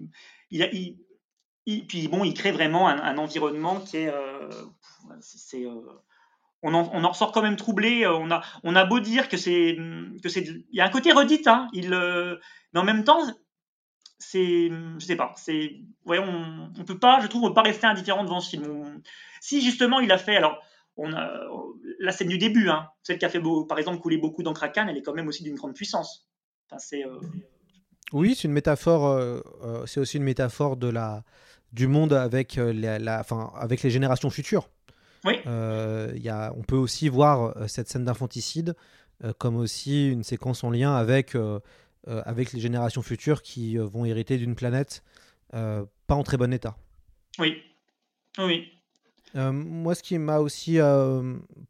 puis bon, il crée vraiment un, environnement qui est, euh, on en, on ressort quand même troublé. On a, on a beau dire que c'est, que c'est, il y a un côté redite, hein, il, mais en même temps, c'est, je sais pas, c'est, ouais, on, on peut pas, je trouve, on peut pas rester indifférent devant ce film. si justement il a fait, alors on a la scène du début, hein, celle qui a fait par exemple couler beaucoup d'encre à Cannes, elle est quand même aussi d'une grande puissance. Euh,
oui, c'est une métaphore. Euh, euh, c'est aussi une métaphore de la du monde avec la, avec les générations futures.
Oui.
Y a, on peut aussi voir cette scène d'infanticide comme aussi une séquence en lien avec avec les générations futures qui vont hériter d'une planète pas en très bon état.
Oui. Oui.
moi, ce qui m'a aussi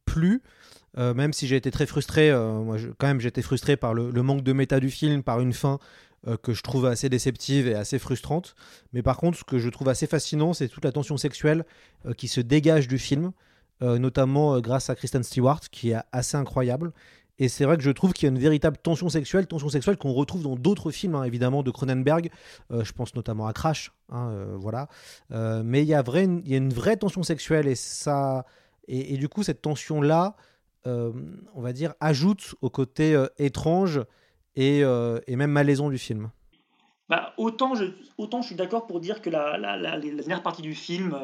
plu, même si j'ai été très frustré, moi, quand même, j'étais frustré par le, manque de méta du film, par une fin que je trouve assez déceptive et assez frustrante. Mais par contre, ce que je trouve assez fascinant, c'est toute la tension sexuelle qui se dégage du film. Euh, notamment euh, grâce à Kristen Stewart, qui est assez incroyable. Et c'est vrai que je trouve qu'il y a une véritable tension sexuelle, tension sexuelle qu'on retrouve dans d'autres films, hein, évidemment, de Cronenberg. Euh, je pense notamment à Crash, hein, voilà. mais il y, a il y a une vraie tension sexuelle et ça, et, du coup, cette tension-là, on va dire, ajoute au côté étrange et, même malaisant du film.
Bah, autant, je, autant je suis d'accord pour dire que la, dernière partie du film,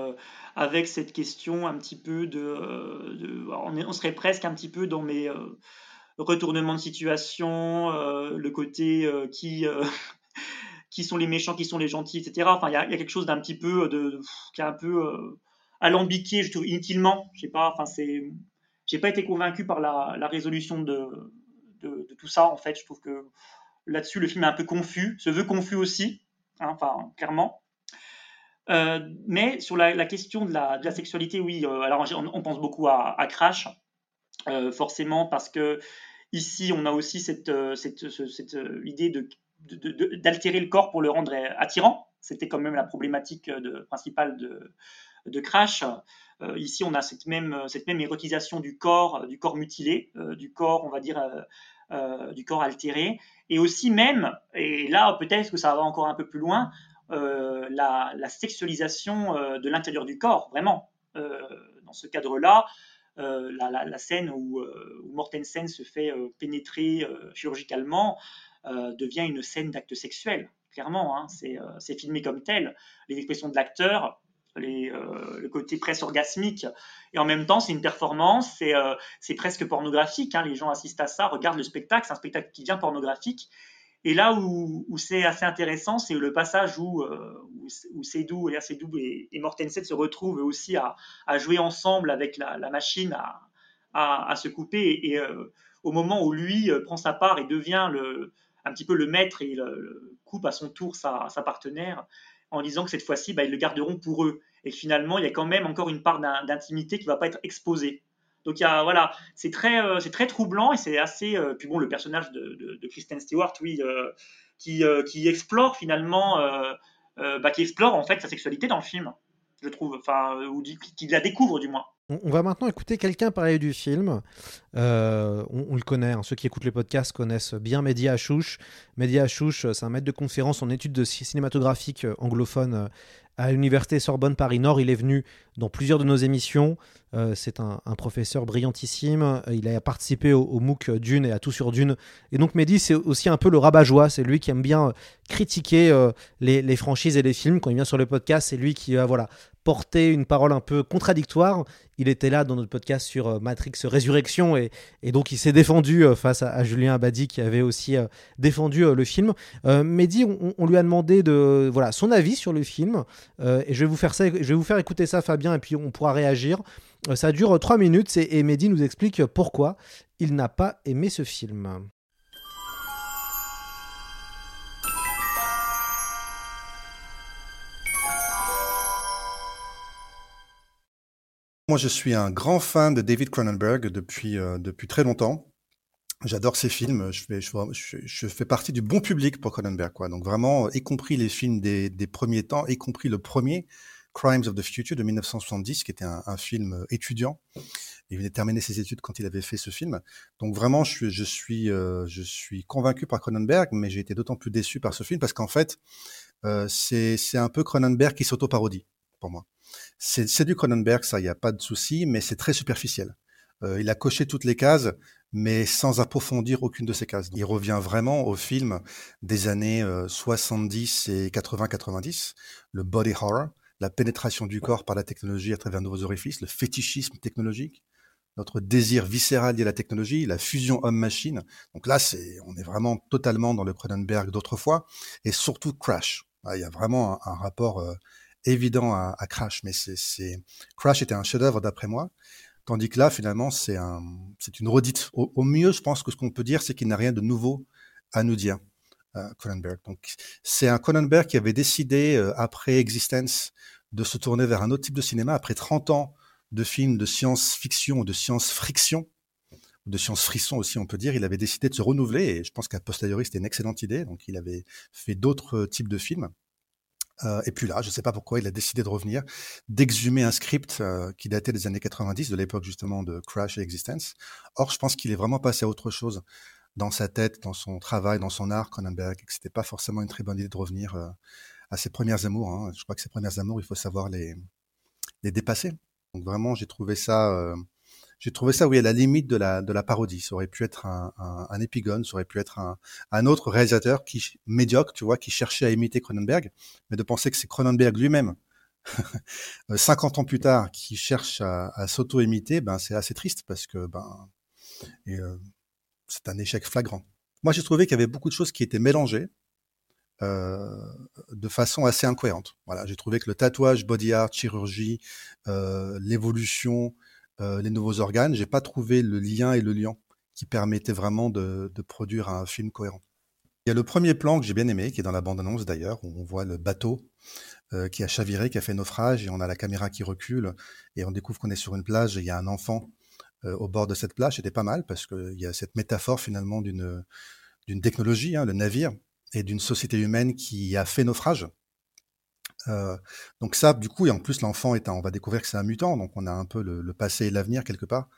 avec cette question un petit peu de, on, serait presque un petit peu dans mes euh, retournements de situation, euh, le côté euh, qui qui sont les méchants, qui sont les gentils, etc. Enfin, il y, a quelque chose d'un petit peu qui est un peu alambiqué, je trouve inutilement. Je sais pas. Enfin, c'est, j'ai pas été convaincu par la, résolution de, tout ça. En fait, je trouve que là-dessus, le film est un peu confus, se veut confus aussi. Hein, enfin, clairement. Euh, mais sur la, question de la, sexualité, oui, euh, alors on, pense beaucoup à, Crash, euh, forcément, parce que ici, on a aussi cette, cette, idée de, d'altérer le corps pour le rendre attirant. C'était quand même la problématique principale de, Crash. ici, on a cette même, érotisation du corps, du corps mutilé, du corps, on va dire, du corps altéré, et aussi même, et là peut-être que ça va encore un peu plus loin, euh, la, sexualisation euh, de l'intérieur du corps, vraiment. Euh, dans ce cadre-là, la, scène où, où, Mortensen se fait pénétrer chirurgicalement devient une scène d'acte sexuel, clairement. Hein. c'est filmé comme tel. Les expressions de l'acteur, le côté presque orgasmique. Et en même temps, c'est une performance, c'est presque pornographique. Hein. Les gens assistent à ça, regardent le spectacle, c'est un spectacle qui devient pornographique. Et là où, c'est assez intéressant, c'est le passage où, euh, Seydoux, et, et Mortensen se retrouvent aussi à, jouer ensemble avec la, machine à, se couper. Et, euh, au moment où lui euh, prend sa part et devient un petit peu le maître et coupe à son tour sa, partenaire, en disant que cette fois-ci, bah, ils le garderont pour eux. Et finalement, il y a quand même encore une part d'intimité qui ne va pas être exposée. Donc voilà, c'est très, euh, c'est très troublant et c'est assez. Euh, puis bon, le personnage de, Kristen Stewart, oui, euh, qui, explore finalement, bah, qui explore en fait sa sexualité dans le film, je trouve, enfin, ou qui la découvre du moins.
On va maintenant écouter quelqu'un parler du film. on, le connaît, hein. ceux qui écoutent les podcasts connaissent bien Mehdi Achouch. Mehdi Achouch, c'est un maître de conférence en études de cinématographique anglophone à l'université Sorbonne Paris Nord. Il est venu dans plusieurs de nos émissions. Euh, c'est un, professeur brillantissime. Il a participé au, MOOC Dune et à Tout sur Dune. Et donc Mehdi, c'est aussi un peu le rabat-joie. C'est lui qui aime bien critiquer euh, les, franchises et les films. Quand il vient sur le podcast, c'est lui qui va voilà, porter une parole un peu contradictoire. Il était là dans notre podcast sur euh, Matrix Résurrection et, donc il s'est défendu face à, Julien Abadi qui avait aussi défendu le film. Mehdi, on, lui a demandé de, voilà, son avis sur le film et je vais, vous faire ça, je vais vous faire écouter ça Fabien et puis on pourra réagir. Euh, ça dure 3 minutes et Mehdi nous explique pourquoi il n'a pas aimé ce film.
Moi, je suis un grand fan de David Cronenberg depuis, euh, depuis très longtemps. J'adore ses films. Je fais, je, fais partie du bon public pour Cronenberg, quoi. Donc vraiment, y compris les films des, des premiers temps, y compris le premier, Crimes of the Future de 1970, qui était un, film euh, étudiant. Il venait de terminer ses études quand il avait fait ce film. Donc vraiment, je je suis, euh, je suis convaincu par Cronenberg, mais j'ai été d'autant plus déçu par ce film parce qu'en fait, euh, c'est un peu Cronenberg qui s'auto-parodie pour moi. C'est du Cronenberg, ça, il n'y a pas de souci, mais c'est très superficiel. Euh, il a coché toutes les cases, mais sans approfondir aucune de ces cases. Il revient vraiment au film des années 70 et 80-90, le body horror, la pénétration du corps par la technologie à travers de nouveaux orifices, le fétichisme technologique, notre désir viscéral lié à la technologie, la fusion homme-machine. Donc là, c'est, on est vraiment totalement dans le Cronenberg d'autrefois, et surtout Crash. Il y a vraiment un, rapport euh, évident à, Crash, mais c'est, Crash était un chef-d'œuvre d'après moi, tandis que là, finalement, c'est un, c'est une redite. au, mieux, je pense que ce qu'on peut dire, c'est qu'il n'a rien de nouveau à nous dire. Euh, Cronenberg. Donc, c'est un Cronenberg qui avait décidé, euh, après Existence, de se tourner vers un autre type de cinéma. Après 30 ans de films de science-fiction ou de science-friction, de science-frisson aussi, on peut dire. Il avait décidé de se renouveler et je pense qu'à posteriori, c'était une excellente idée. Donc, il avait fait d'autres types de films. Euh, et puis là, je ne sais pas pourquoi, il a décidé de revenir, d'exhumer un script euh, qui datait des années 90, de l'époque justement de Crash et Existence. Or, je pense qu'il est vraiment passé à autre chose dans sa tête, dans son travail, dans son art, Cronenberg, et que c'était pas forcément une très bonne idée de revenir euh, à ses premières amours. Hein. Je crois que ses premières amours, il faut savoir les, les dépasser. Donc vraiment, j'ai trouvé ça j'ai trouvé ça, oui, à la limite de la, de la parodie. Ça aurait pu être un, un, un épigone, ça aurait pu être un, un, autre réalisateur qui, médiocre, tu vois, qui cherchait à imiter Cronenberg, mais de penser que c'est Cronenberg lui-même, 50 ans plus tard, qui cherche à, à s'auto-imiter, ben, c'est assez triste parce que, ben, euh, c'est un échec flagrant. Moi, j'ai trouvé qu'il y avait beaucoup de choses qui étaient mélangées, euh, de façon assez incohérente. Voilà, j'ai trouvé que le tatouage, body art, chirurgie, euh, l'évolution, euh, les nouveaux organes, j'ai pas trouvé le lien et le lien qui permettait vraiment de, produire un film cohérent. Il y a le premier plan que j'ai bien aimé, qui est dans la bande-annonce d'ailleurs, où on voit le bateau euh, qui a chaviré, qui a fait naufrage, et on a la caméra qui recule, et on découvre qu'on est sur une plage, et il y a un enfant euh, au bord de cette plage. C'était pas mal, parce qu'il y a cette métaphore finalement d'une d'une technologie, hein, le navire, et d'une société humaine qui a fait naufrage. Euh, donc ça, du coup, et en plus l'enfant est, un, on va découvrir que c'est un mutant, donc on a un peu le, le passé et l'avenir quelque part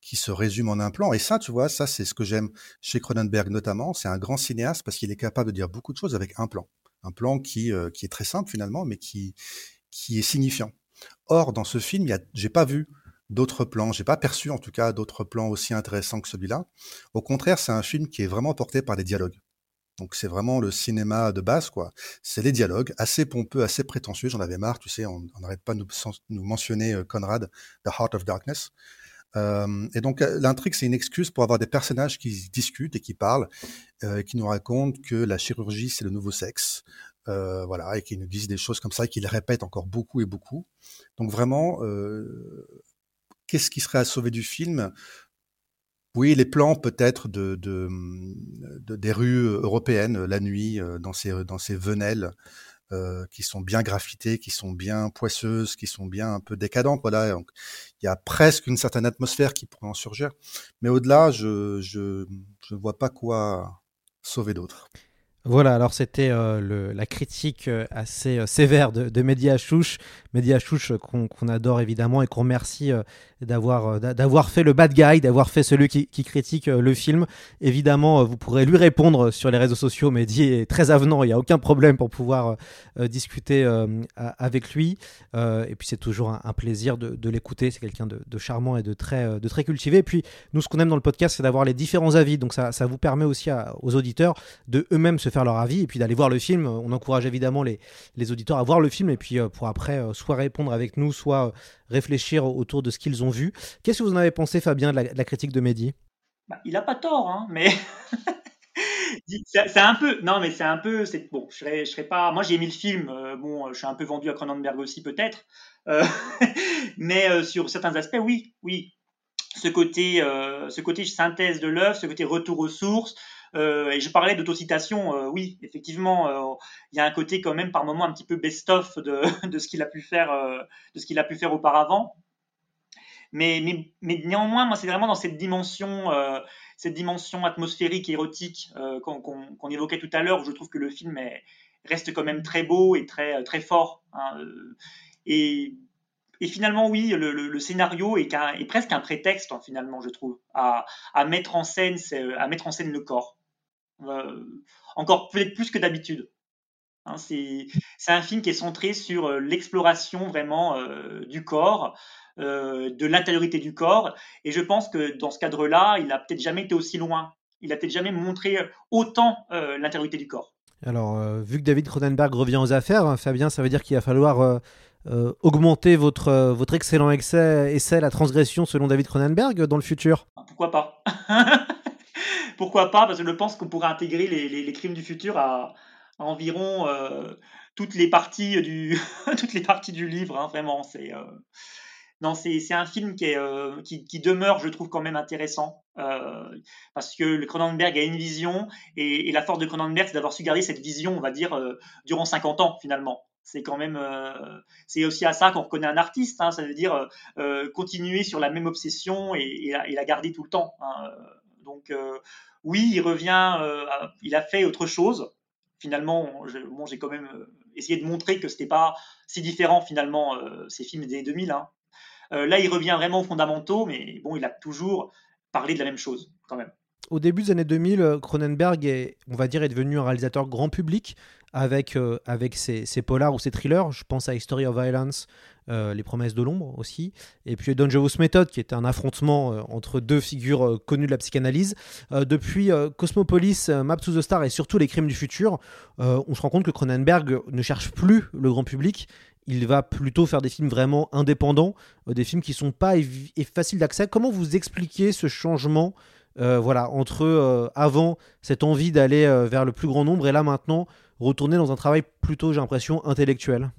qui se résume en un plan. Et ça, tu vois, ça c'est ce que j'aime chez Cronenberg notamment. C'est un grand cinéaste parce qu'il est capable de dire beaucoup de choses avec un plan, un plan qui euh, qui est très simple finalement, mais qui qui est signifiant. Or, dans ce film, j'ai pas vu d'autres plans, j'ai pas perçu en tout cas d'autres plans aussi intéressants que celui-là. Au contraire, c'est un film qui est vraiment porté par des dialogues. Donc c'est vraiment le cinéma de base, quoi. C'est les dialogues, assez pompeux, assez prétentieux. J'en avais marre, tu sais, on n'arrête pas de nous, mentionner euh, Conrad, The Heart of Darkness. Euh, et donc euh, l'intrigue, c'est une excuse pour avoir des personnages qui discutent et qui parlent, qui nous racontent que la chirurgie, c'est le nouveau sexe. Voilà, et qui nous disent des choses comme ça, et qui les répètent encore beaucoup et beaucoup. Donc vraiment, qu'est-ce qui serait à sauver du film? Oui, les plans peut-être de, de, de, des rues européennes la nuit euh, dans ces venelles euh, qui sont bien graffitées, qui sont bien poisseuses, qui sont bien un peu décadentes. Voilà, il y a presque une certaine atmosphère qui pourrait en surgir. Mais au-delà, je je vois pas quoi sauver d'autre.
Voilà, alors c'était euh, la critique euh, assez euh, sévère de, de Mehdi Mehdi qu'on adore évidemment et qu'on remercie d'avoir fait le bad guy, d'avoir fait celui qui, critique le film. Évidemment, vous pourrez lui répondre sur les réseaux sociaux. Mehdi est très avenant, il n'y a aucun problème pour pouvoir discuter avec lui. et puis c'est toujours un, plaisir de, l'écouter. C'est quelqu'un de, charmant et de très, de très cultivé. Et puis nous, ce qu'on aime dans le podcast, c'est d'avoir les différents avis. Donc ça, ça vous permet aussi aux auditeurs de eux-mêmes se faire leur avis et puis d'aller voir le film. On encourage évidemment les, les auditeurs à voir le film et puis pour après soit répondre avec nous, soit réfléchir autour de ce qu'ils ont vu. Qu'est-ce que vous en avez pensé, Fabien, de la, critique de Mehdi?
Bah, Il a pas tort, hein, mais. c'est un peu non mais c'est un peu c'est bon je serais je serais pas moi j'ai aimé le film euh, bon je suis un peu vendu à Cronenberg aussi peut-être euh, mais euh, sur certains aspects oui oui ce côté euh, ce côté synthèse de l'œuvre ce côté retour aux sources euh, et je parlais d'autocitation, euh, oui, effectivement, euh, il y a un côté quand même par moment un petit peu best-of de, ce qu'il a pu faire, de ce qu'il a pu faire auparavant. Mais, néanmoins, moi, c'est vraiment dans cette dimension, cette dimension atmosphérique, érotique qu'on qu qu évoquait tout à l'heure, où je trouve que le film est, reste quand même très beau et très, très fort. Hein, et finalement, oui, le, scénario est, presque un prétexte, hein, finalement, je trouve, à, mettre en scène, à mettre en scène le corps. Euh, encore peut-être plus que d'habitude. Hein, c'est un film qui est centré sur euh, l'exploration vraiment euh, du corps, de l'intériorité du corps. Et je pense que dans ce cadre-là, il a peut-être jamais été aussi loin. Il a peut-être jamais montré autant l'intériorité du corps.
Alors, euh, vu que David Cronenberg revient aux affaires, hein, Fabien, ça veut dire qu'il va falloir euh, augmenter votre, votre excellent essai, essai La transgression selon David Cronenberg dans le futur?
Pourquoi pas? Pourquoi pas Parce que je pense qu'on pourrait intégrer les, crimes du futur à, environ euh, toutes, les parties du, livre. Hein, vraiment, c'est euh, c'est un film euh, qui, demeure, je trouve, quand même intéressant. Parce que le Cronenberg a une vision et, la force de Cronenberg, c'est d'avoir su garder cette vision, on va dire, durant 50 ans, finalement. C'est quand même, c'est aussi à ça qu'on reconnaît un artiste. Hein. ça veut dire continuer sur la même obsession et, la, garder tout le temps. Hein. Donc oui, il revient, il a fait autre chose. Finalement, j'ai quand même essayé de montrer que c'était pas si différent finalement ces films des années 2000. Hein. là, il revient vraiment aux fondamentaux, mais bon, il a toujours parlé de la même chose quand même
au début des années 2000, euh, Cronenberg est, on va dire, est devenu un réalisateur grand public avec, euh, avec ses, polars ou ses thrillers. Je pense à History of Violence, euh, Les Promesses de l'ombre aussi. Et puis Dangerous Method, qui était un affrontement entre deux figures connues de la psychanalyse. depuis Cosmopolis, Map to the Star et surtout Les Crimes du futur, on se rend compte que Cronenberg ne cherche plus le grand public. Il va plutôt faire des films vraiment indépendants, des films qui sont pas faciles d'accès. Comment vous expliquez ce changement euh, voilà, entre euh, avant cette envie d'aller euh, vers le plus grand nombre et là maintenant retourner dans un travail plutôt, j'ai l'impression, intellectuel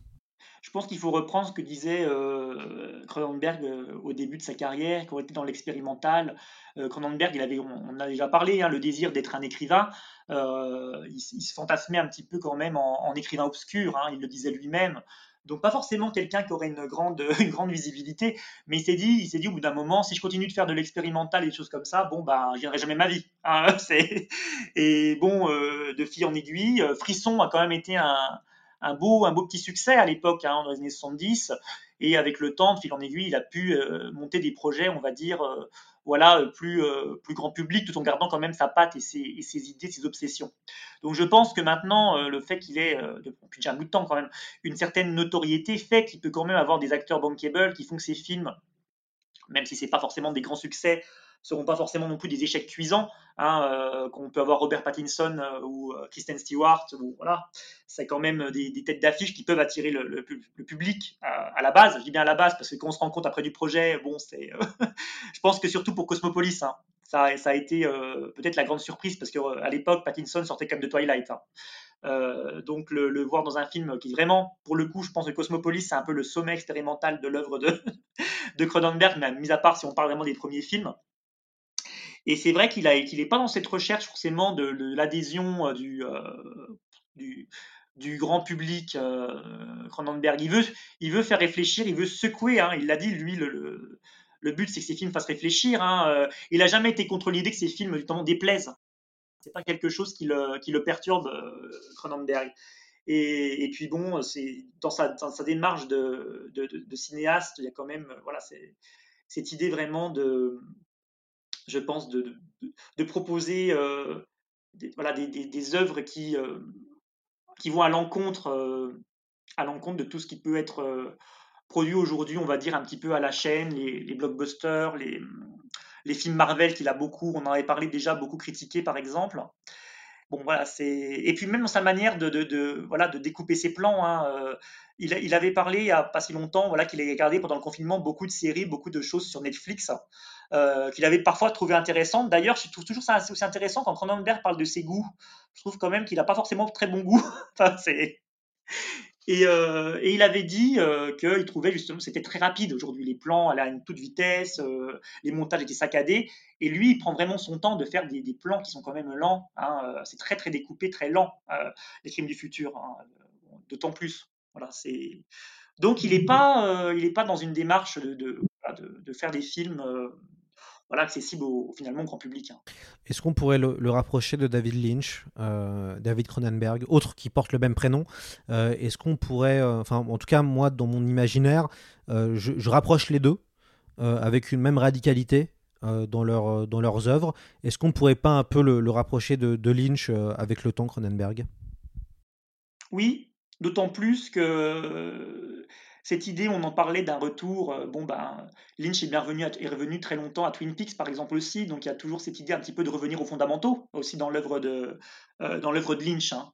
je pense qu'il faut reprendre ce que disait Cronenberg au début de sa carrière, quand il était dans l'expérimental. Cronenberg, il avait, on, a déjà parlé, hein, le désir d'être un écrivain. Il, se fantasmait un petit peu quand même en, écrivain obscur, hein, il le disait lui-même. Donc pas forcément quelqu'un qui aurait une grande, visibilité, mais il s'est dit, il dit au bout d'un moment, si je continue de faire de l'expérimental et des choses comme ça, bon bah, je jamais ma vie. Hein, et bon, euh, de fil en aiguille, euh, Frisson a quand même été un, un beau, un beau petit succès à l'époque, hein, dans les années 70. Et avec le temps, de fil en aiguille, il a pu euh, monter des projets, on va dire, voilà, plus, plus grand public, tout en gardant quand même sa patte et ses, idées, ses obsessions. Donc je pense que maintenant, le fait qu'il ait, depuis déjà un bout de temps quand même, une certaine notoriété fait qu'il peut quand même avoir des acteurs bankable qui font que ses films, même si c'est pas forcément des grands succès, seront pas forcément non plus des échecs cuisants, hein, euh, qu'on peut avoir Robert Pattinson euh, ou euh, Kristen Stewart, ou, voilà, c'est quand même des, têtes d'affiche qui peuvent attirer le, public à, la base. Je dis bien à la base parce que quand on se rend compte après du projet, bon, c'est, je pense que surtout pour Cosmopolis, hein, ça, ça, a été peut-être la grande surprise parce qu'à l'époque, Pattinson sortait même de Twilight. Hein. donc le, voir dans un film qui vraiment, pour le coup, je pense que Cosmopolis, c'est un peu le sommet expérimental de l'œuvre de, de Cronenberg, mais mis à part si on parle vraiment des premiers films. Et c'est vrai qu'il n'est pas dans cette recherche forcément de, l'adhésion euh, euh, du, grand public euh, Cronenberg. Il veut, faire réfléchir, il veut secouer. Hein. il l'a dit, lui, le, but, c'est que ses films fassent réfléchir. Hein. il n'a jamais été contre l'idée que ses films, notamment, déplaisent. C'est pas quelque chose qui le, perturbe, Cronenberg. Et, puis bon, dans sa, démarche de, cinéaste, il y a quand même cette idée vraiment de, je pense, de, proposer euh, des, œuvres qui, euh, vont à l'encontre euh, à l'encontre de tout ce qui peut être produit aujourd'hui, on va dire un petit peu à la chaîne, les, blockbusters, les, films Marvel qu'il a beaucoup, on en avait parlé déjà, beaucoup critiqué par exemple. Bon voilà, c'est et puis même dans sa manière de, découper ses plans. Hein, il, avait parlé il n'y a pas si longtemps, qu'il avait regardé pendant le confinement beaucoup de séries, beaucoup de choses sur Netflix. Euh, qu'il avait parfois trouvé intéressante. D'ailleurs, je trouve toujours ça aussi intéressant quand Cronenberg parle de ses goûts. Je trouve quand même qu'il n'a pas forcément très bon goût. enfin, et, euh, et, il avait dit euh, qu'il trouvait justement c'était très rapide aujourd'hui, les plans allaient à une toute vitesse, euh, les montages étaient saccadés. Et lui, il prend vraiment son temps de faire des, des plans qui sont quand même lents. Hein, c'est très très découpé, très lent, les crimes du futur. Hein, D'autant plus. Voilà, c'est donc il n'est pas, il est pas dans une démarche de, de, de faire des films voilà, accessible au, finalement au grand public. Hein.
Est-ce qu'on pourrait le, rapprocher de David Lynch, euh, David Cronenberg, autre qui porte le même prénom euh, Est-ce qu'on pourrait, euh, enfin en tout cas moi dans mon imaginaire, je, rapproche les deux avec une même radicalité dans, leur, dans leurs œuvres. Est-ce qu'on pourrait pas un peu le, rapprocher de, de Lynch avec le temps Cronenberg?
Oui, d'autant plus que cette idée, on en parlait d'un retour. Euh, bon, ben, Lynch est bien revenu, est revenu très longtemps à Twin Peaks, par exemple, aussi. Donc, il y a toujours cette idée un petit peu de revenir aux fondamentaux, aussi dans l'œuvre de, euh, de Lynch. Hein.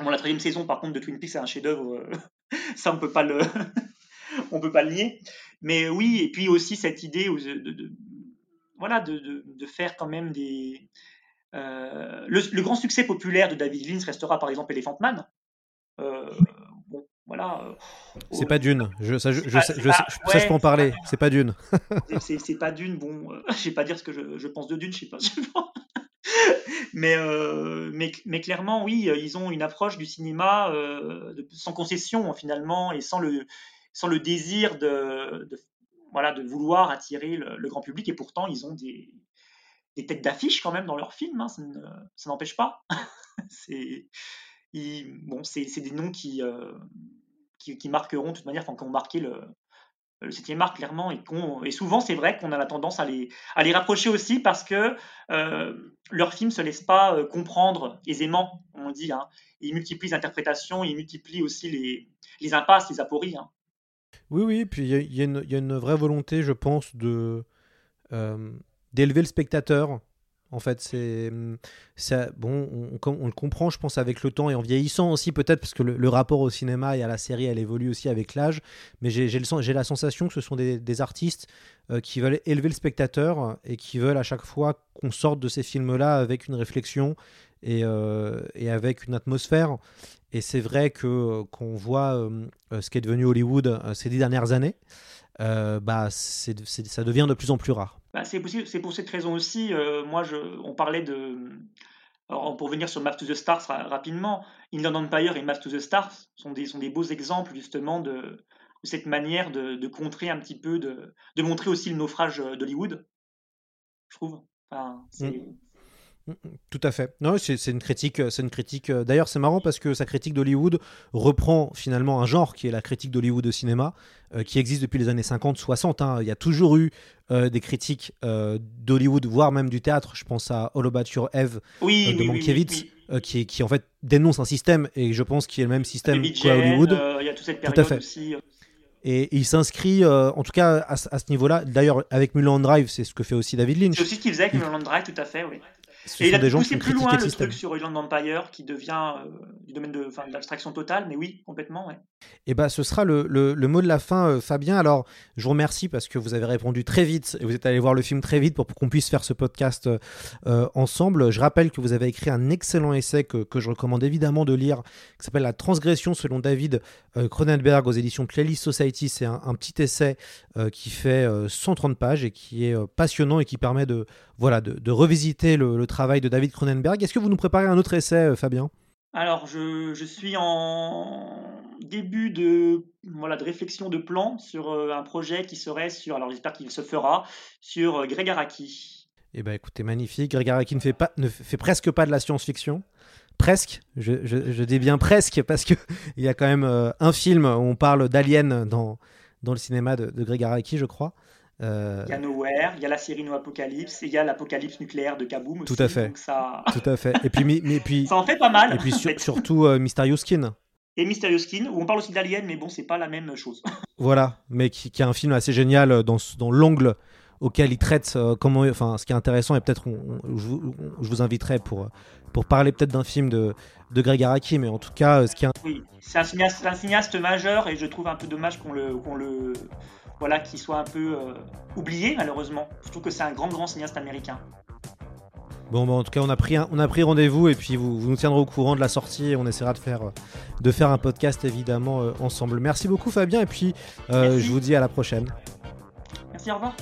Bon, la troisième saison, par contre, de Twin Peaks, c'est un chef-d'œuvre. Euh, ça, on peut pas le, on peut pas le nier. Mais oui, et puis aussi cette idée de, voilà, de, de, faire quand même des. le, grand succès populaire de David Lynch restera par exemple Elephant Man. Voilà.
Euh, c'est pas d'une. Je, ça, je, je, sais, je peux en parler. C'est pas d'une.
c'est pas d'une. Bon, euh, je vais pas dire ce que je, pense de d'une. Je sais pas. mais, euh, mais, mais, clairement, oui, ils ont une approche du cinéma euh, sans concession, finalement, et sans le, sans le désir de, de voilà, de vouloir attirer le, grand public. Et pourtant, ils ont des, des têtes d'affiche quand même dans leurs films, hein, ça n'empêche pas. c'est bon, c'est des noms qui, euh, qui, marqueront de toute manière, enfin, qui ont marqué le, le 7 art clairement et, souvent c'est vrai qu'on a la tendance à les, à les rapprocher aussi parce que euh, leurs films ne se laissent pas euh, comprendre aisément, on dit. Hein. Ils multiplient les interprétations, ils multiplient aussi les, les impasses, les apories. Hein.
Oui, oui, puis il y, y, a une vraie volonté, je pense, de euh, d'élever le spectateur en fait, c'est ça. Bon, on, le comprend, je pense, avec le temps et en vieillissant aussi, peut-être parce que le, rapport au cinéma et à la série, elle évolue aussi avec l'âge. Mais j'ai la sensation que ce sont des, artistes euh, qui veulent élever le spectateur et qui veulent à chaque fois qu'on sorte de ces films-là avec une réflexion et, euh, avec une atmosphère. Et c'est vrai que euh, qu'on voit ce qui est devenu Hollywood ces dix dernières années, bah, ça devient de plus en plus rare.
Bah, c'est pour cette raison aussi. Euh, moi, je, on parlait de. pour venir sur Map to the Stars rapidement, Inland Empire et Map to the Stars sont des, sont des beaux exemples justement de, cette manière de, contrer un petit peu, de, montrer aussi le naufrage d'Hollywood, je trouve. C'est. Mm.
Tout à fait. Non, c'est une critique. C'est une critique. Euh, d'ailleurs, c'est marrant parce que sa critique d'Hollywood reprend finalement un genre qui est la critique d'Hollywood au cinéma, euh, qui existe depuis les années 50-60. Hein. Il y a toujours eu euh, des critiques d'Hollywood, voire même du théâtre. Je pense à All About Your Eve de Mankiewicz, qui, qui en fait dénonce un système et je pense qu'il est le même système qu'à Hollywood.
Il y a toute cette période à fait. aussi.
Et il s'inscrit, en tout cas à, ce niveau-là. D'ailleurs, avec Mulholland Drive, c'est ce que que David Lynch.
C'est aussi ce qu'il faisait avec Mulholland Drive, tout à fait, oui et il a poussé plus loin le, truc sur Island Empire qui devient euh, du domaine de, de l'abstraction totale, mais oui, complètement. Ouais.
Et eh bah, ben, ce sera le, le, mot de la fin, euh, Fabien. Alors, je vous remercie parce que vous avez répondu très vite et vous êtes allé voir le film très vite pour, qu'on puisse faire ce podcast euh, ensemble. Je rappelle que vous avez écrit un excellent essai que, que je recommande évidemment de lire, qui s'appelle La transgression selon David Cronenberg aux éditions Playlist Society. C'est un, un, petit essai qui fait 130 pages et qui est passionnant et qui permet de, voilà, de, de revisiter le, le travail de David Cronenberg. Est-ce que vous nous préparez un autre essai, euh, Fabien?
Alors, je, je, suis en début de, voilà, de réflexion de plan sur euh, un projet qui serait sur, alors j'espère qu'il se fera, sur euh, Greg Araki.
Eh ben, écoutez, magnifique. Greg Araki ne fait, pas, ne fait presque pas de la science-fiction. Presque, je, je, dis bien presque, parce qu'il y a quand même un film où on parle d'aliens dans, dans le cinéma de, de Greg Araki, je crois.
Euh, il y a Nowhere, il y a la série No Apocalypse, et il y a l'apocalypse nucléaire de Kaboom aussi.
Tout à fait.
ça...
Tout à fait. Et puis, mais, puis,
ça en fait pas mal.
Et puis surtout euh, Mysterious Skin.
Et Mysterious Skin, où on parle aussi d'Alien, mais bon, c'est pas la même chose.
voilà, mais qui, qui, est un film assez génial euh, dans, dans l'angle auquel il traite comment, enfin, ce qui est intéressant, et peut-être je, vous inviterai pour, pour parler peut-être d'un film de, de Greg Araki, mais en tout cas, ce qui est...
Oui, c'est un cinéaste, un cinéaste majeur, et je trouve un peu dommage qu'on le, qu'on le voilà, qui soit un peu euh, oublié malheureusement. Je trouve que c'est un grand grand cinéaste américain.
Bon, en tout cas, on a pris, on a pris rendez-vous et puis vous, vous, nous tiendrez au courant de la sortie et on essaiera de faire, de faire un podcast évidemment euh, ensemble. Merci beaucoup Fabien et puis euh, je vous dis à la prochaine.
Merci, au revoir.